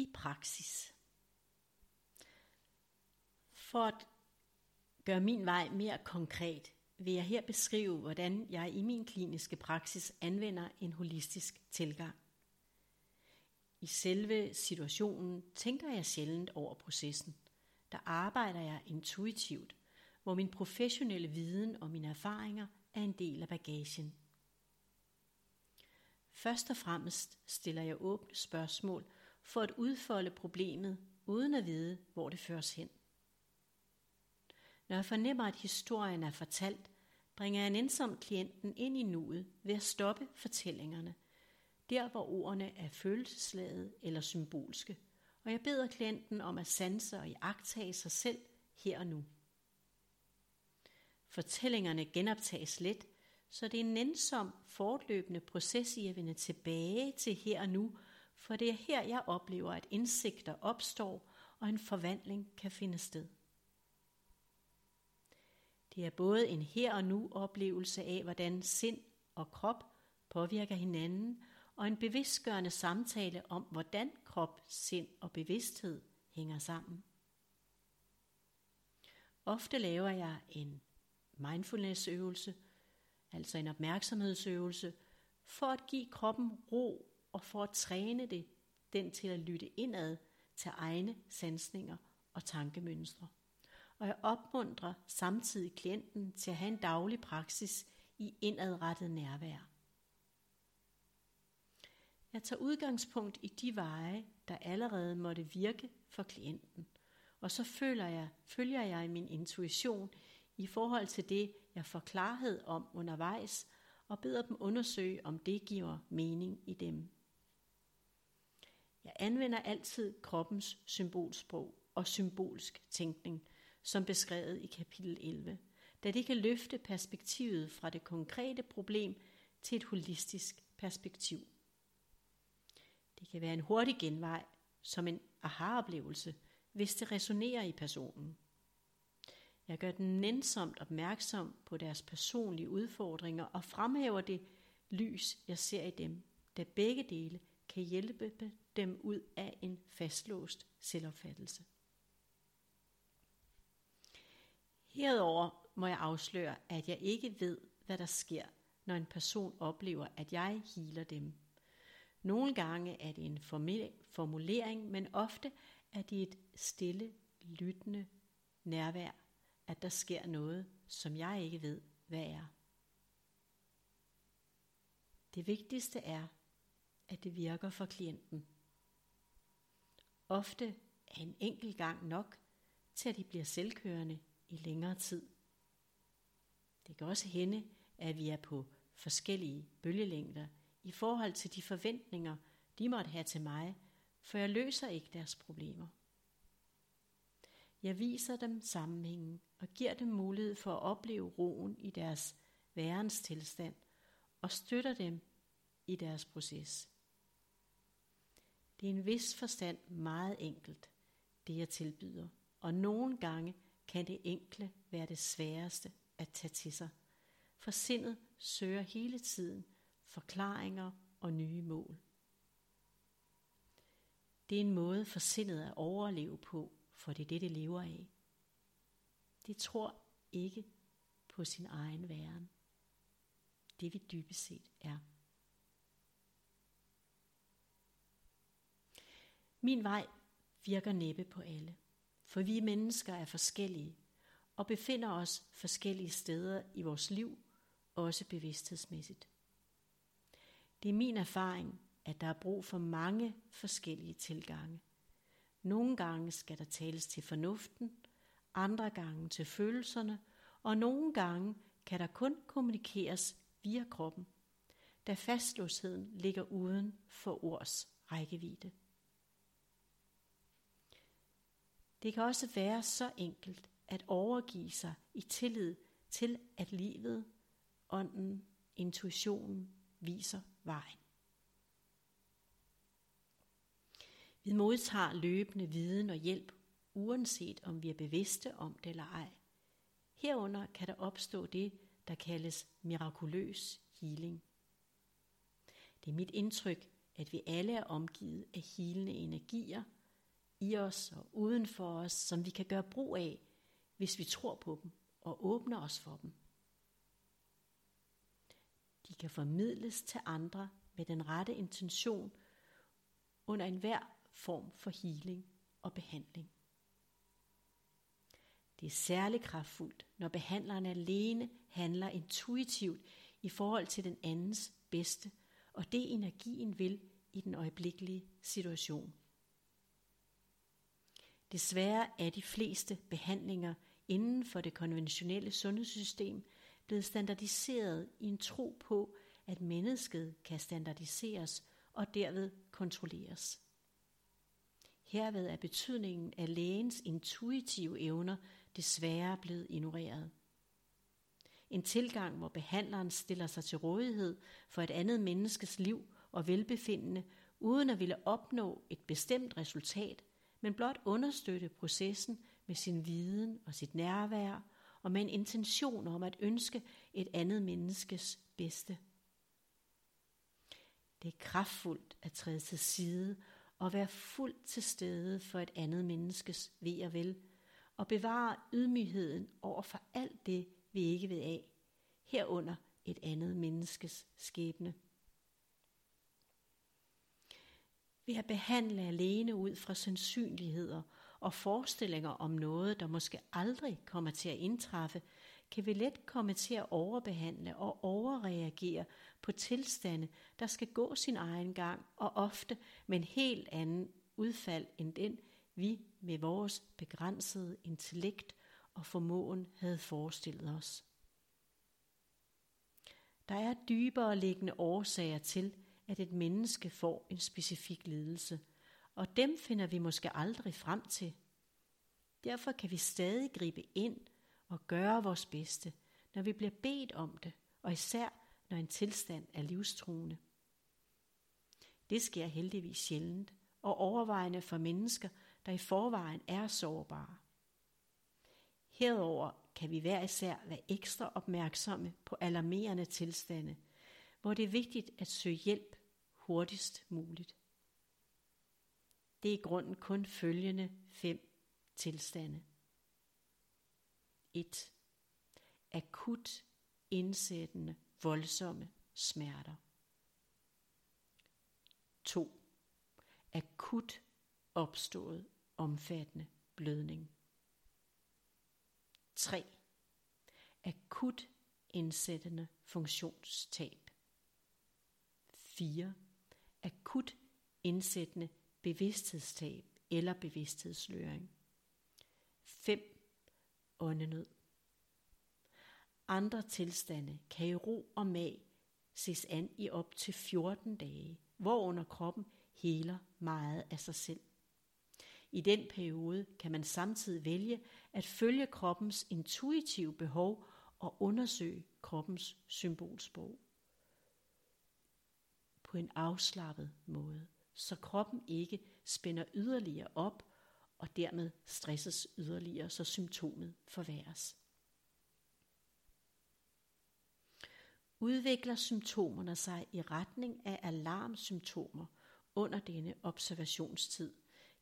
i praksis. For at gøre min vej mere konkret, vil jeg her beskrive, hvordan jeg i min kliniske praksis anvender en holistisk tilgang. I selve situationen tænker jeg sjældent over processen. Der arbejder jeg intuitivt, hvor min professionelle viden og mine erfaringer er en del af bagagen. Først og fremmest stiller jeg åbne spørgsmål for at udfolde problemet, uden at vide, hvor det føres hen. Når jeg fornemmer, at historien er fortalt, bringer jeg nænsomt klienten ind i nuet ved at stoppe fortællingerne, der hvor ordene er følelsesladet eller symbolske, og jeg beder klienten om at sanse og iagtage sig selv her og nu. Fortællingerne genoptages let, så det er en nænsom fortløbende proces i at vende tilbage til her og nu, for det er her, jeg oplever, at indsigter opstår, og en forvandling kan finde sted. Det er både en her og nu oplevelse af, hvordan sind og krop påvirker hinanden, og en bevidstgørende samtale om, hvordan krop, sind og bevidsthed hænger sammen. Ofte laver jeg en mindfulness-øvelse, altså en opmærksomhedsøvelse, for at give kroppen ro og for at træne det, den til at lytte indad til egne sansninger og tankemønstre. Og jeg opmuntrer samtidig klienten til at have en daglig praksis i indadrettet nærvær. Jeg tager udgangspunkt i de veje, der allerede måtte virke for klienten, og så føler jeg, følger jeg min intuition i forhold til det, jeg får klarhed om undervejs, og beder dem undersøge, om det giver mening i dem. Jeg anvender altid kroppens symbolsprog og symbolsk tænkning, som beskrevet i kapitel 11, da det kan løfte perspektivet fra det konkrete problem til et holistisk perspektiv. Det kan være en hurtig genvej, som en aha-oplevelse, hvis det resonerer i personen. Jeg gør den nænsomt opmærksom på deres personlige udfordringer og fremhæver det lys, jeg ser i dem, da begge dele kan hjælpe dem ud af en fastlåst selvopfattelse. Herover må jeg afsløre, at jeg ikke ved, hvad der sker, når en person oplever, at jeg healer dem. Nogle gange er det en formulering, men ofte er det et stille, lyttende nærvær, at der sker noget, som jeg ikke ved, hvad er. Det vigtigste er, at det virker for klienten. Ofte er en enkelt gang nok til, at de bliver selvkørende i længere tid. Det kan også hende, at vi er på forskellige bølgelængder i forhold til de forventninger, de måtte have til mig, for jeg løser ikke deres problemer. Jeg viser dem sammenhængen og giver dem mulighed for at opleve roen i deres værens tilstand og støtter dem i deres proces. Det er en vis forstand meget enkelt, det jeg tilbyder, og nogle gange kan det enkle være det sværeste at tage til sig, for sindet søger hele tiden forklaringer og nye mål. Det er en måde for sindet at overleve på, for det er det, det lever af. Det tror ikke på sin egen væren. Det vi dybest set er. Min vej virker næppe på alle, for vi mennesker er forskellige og befinder os forskellige steder i vores liv, også bevidsthedsmæssigt. Det er min erfaring, at der er brug for mange forskellige tilgange. Nogle gange skal der tales til fornuften, andre gange til følelserne, og nogle gange kan der kun kommunikeres via kroppen, da fastlåsheden ligger uden for ords rækkevidde. Det kan også være så enkelt at overgive sig i tillid til, at livet, ånden, intuitionen viser vejen. Vi modtager løbende viden og hjælp, uanset om vi er bevidste om det eller ej. Herunder kan der opstå det, der kaldes mirakuløs healing. Det er mit indtryk, at vi alle er omgivet af hilende energier i os og uden for os, som vi kan gøre brug af, hvis vi tror på dem og åbner os for dem. De kan formidles til andre med den rette intention under enhver form for healing og behandling. Det er særlig kraftfuldt, når behandleren alene handler intuitivt i forhold til den andens bedste, og det energien vil i den øjeblikkelige situation. Desværre er de fleste behandlinger inden for det konventionelle sundhedssystem blevet standardiseret i en tro på, at mennesket kan standardiseres og derved kontrolleres. Herved er betydningen af lægens intuitive evner desværre blevet ignoreret. En tilgang, hvor behandleren stiller sig til rådighed for et andet menneskes liv og velbefindende, uden at ville opnå et bestemt resultat, men blot understøtte processen med sin viden og sit nærvær og med en intention om at ønske et andet menneskes bedste. Det er kraftfuldt at træde til side og være fuldt til stede for et andet menneskes ved og vel, og bevare ydmygheden over for alt det, vi ikke ved af, herunder et andet menneskes skæbne. Ved at behandle alene ud fra sandsynligheder og forestillinger om noget, der måske aldrig kommer til at indtræffe, kan vi let komme til at overbehandle og overreagere på tilstande, der skal gå sin egen gang, og ofte med en helt anden udfald end den, vi med vores begrænsede intellekt og formåen havde forestillet os. Der er dybere liggende årsager til, at et menneske får en specifik lidelse, og dem finder vi måske aldrig frem til. Derfor kan vi stadig gribe ind og gøre vores bedste, når vi bliver bedt om det, og især når en tilstand er livstruende. Det sker heldigvis sjældent, og overvejende for mennesker, der i forvejen er sårbare. Herover kan vi hver især være ekstra opmærksomme på alarmerende tilstande, hvor det er vigtigt at søge hjælp hurtigst muligt. Det er i grunden kun følgende fem tilstande. 1. Akut indsættende voldsomme smerter. 2. Akut opstået omfattende blødning. 3. Akut indsættende funktionstab. 4. Akut indsættende bevidsthedstab eller bevidsthedsløring. 5. Åndenød. Andre tilstande kan i ro og mag ses an i op til 14 dage, hvorunder kroppen heler meget af sig selv. I den periode kan man samtidig vælge at følge kroppens intuitive behov og undersøge kroppens symbolsprog på en afslappet måde, så kroppen ikke spænder yderligere op og dermed stresses yderligere, så symptomet forværres. Udvikler symptomerne sig i retning af alarmsymptomer under denne observationstid,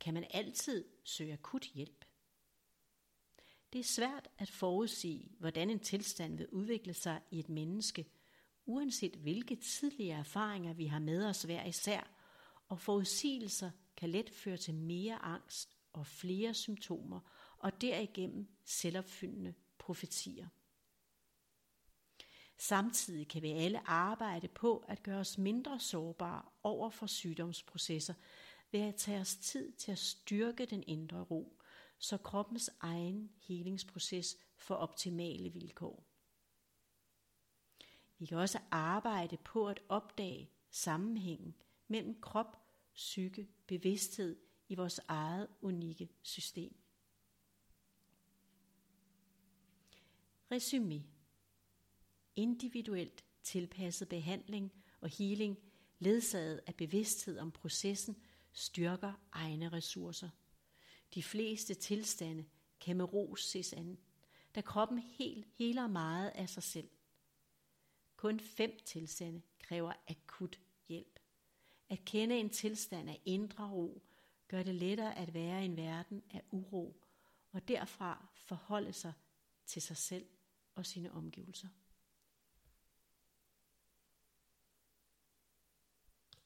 kan man altid søge akut hjælp. Det er svært at forudsige, hvordan en tilstand vil udvikle sig i et menneske, uanset hvilke tidligere erfaringer vi har med os hver især, og forudsigelser kan let føre til mere angst og flere symptomer, og derigennem selvopfyldende profetier. Samtidig kan vi alle arbejde på at gøre os mindre sårbare over for sygdomsprocesser ved at tage os tid til at styrke den indre ro, så kroppens egen helingsproces får optimale vilkår. Vi kan også arbejde på at opdage sammenhængen mellem krop, psyke, bevidsthed i vores eget unikke system. Resumé. Individuelt tilpasset behandling og healing ledsaget af bevidsthed om processen styrker egne ressourcer. De fleste tilstande kan med ros ses an, da kroppen helt heler meget af sig selv. Kun fem tilstande kræver akut hjælp. At kende en tilstand af indre ro gør det lettere at være i en verden af uro, og derfra forholde sig til sig selv og sine omgivelser.